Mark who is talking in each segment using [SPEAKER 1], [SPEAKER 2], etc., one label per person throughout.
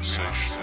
[SPEAKER 1] relaxation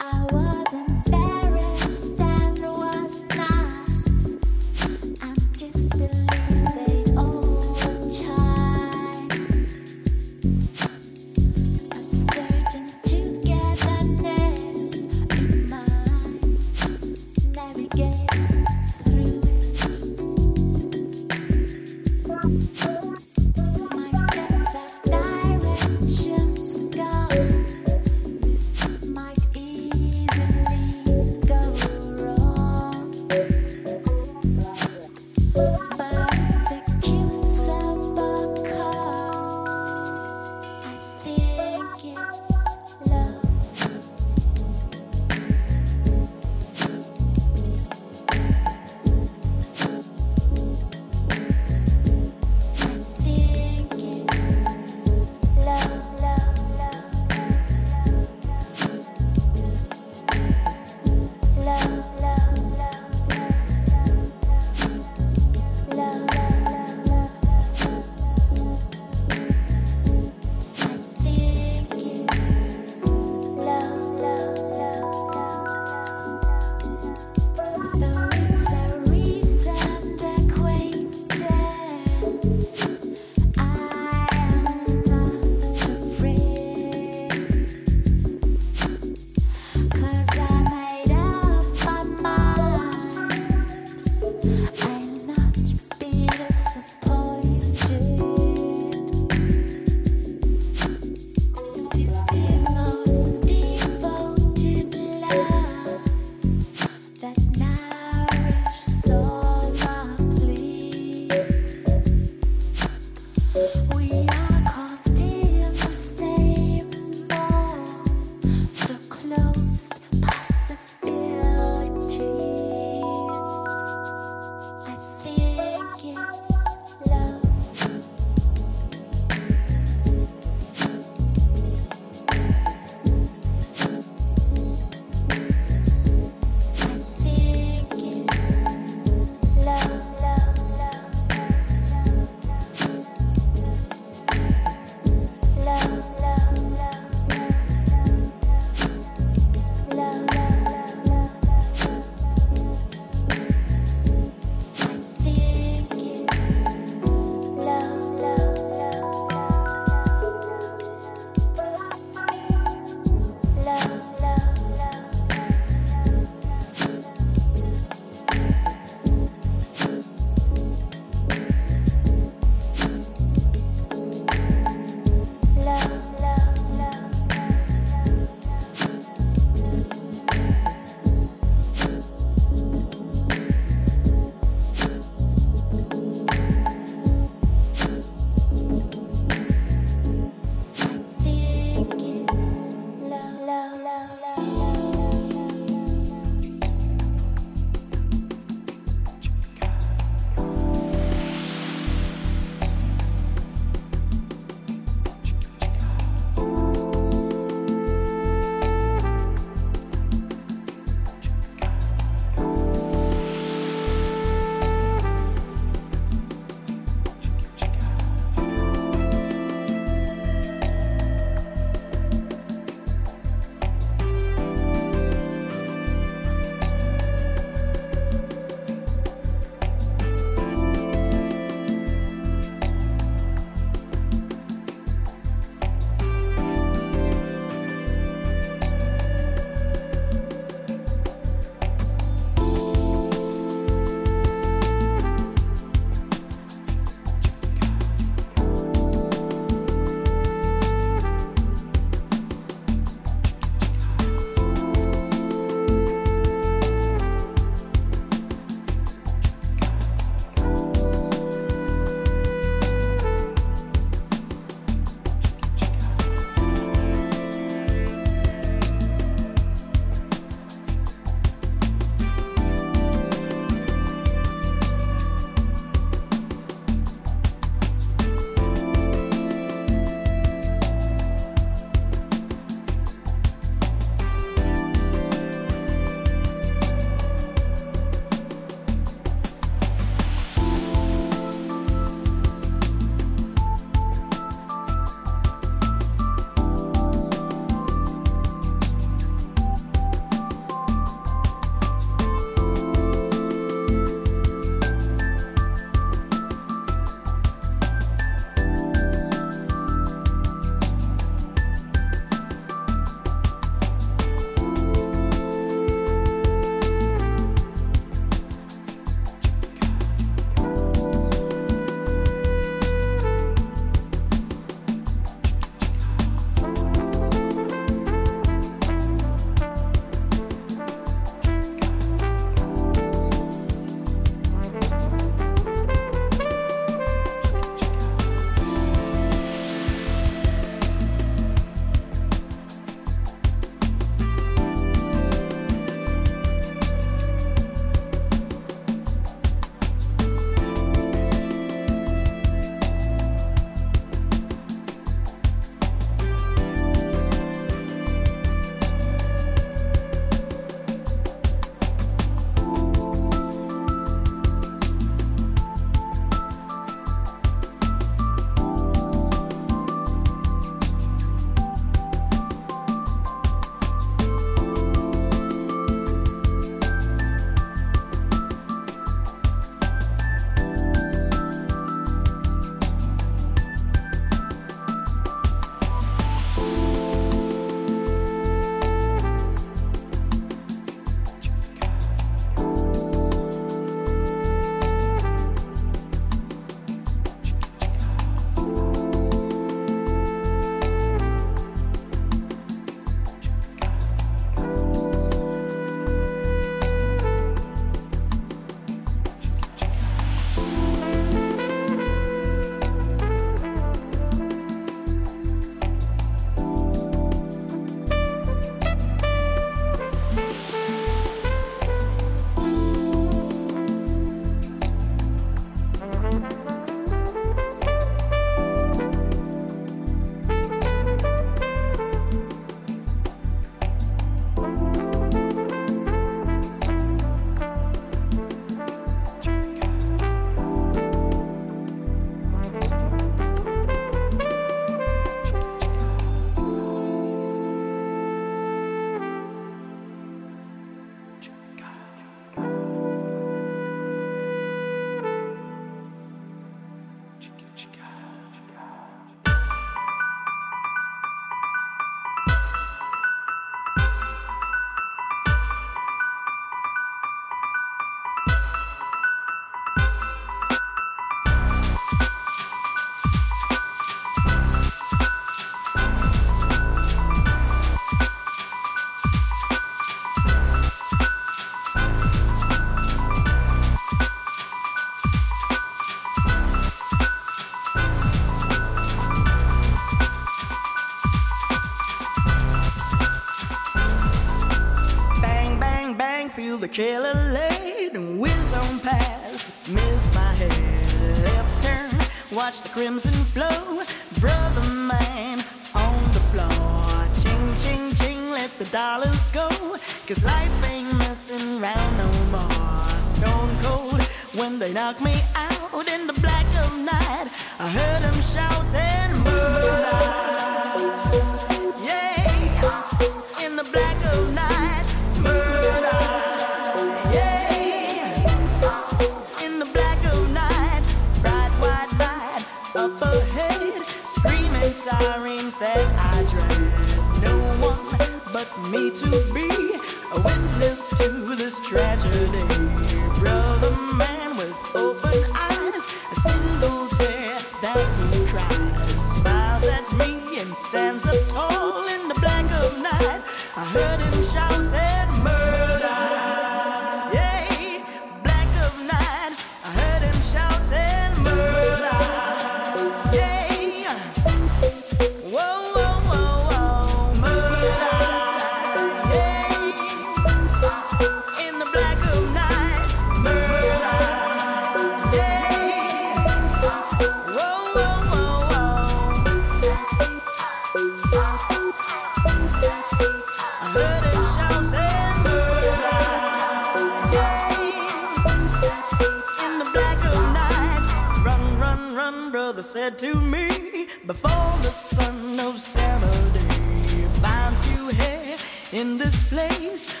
[SPEAKER 2] said to me before the sun of summer day finds you here in this place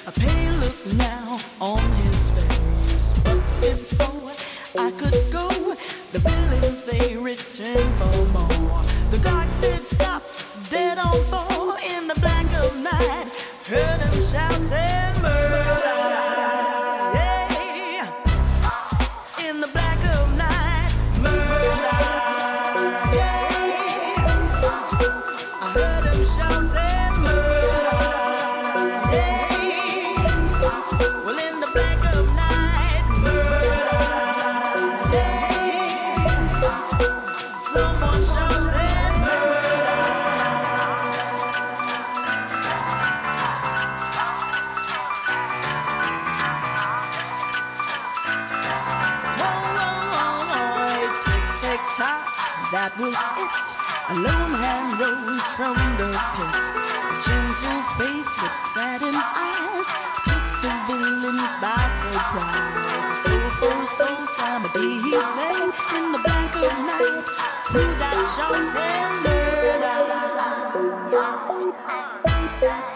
[SPEAKER 3] 我不怕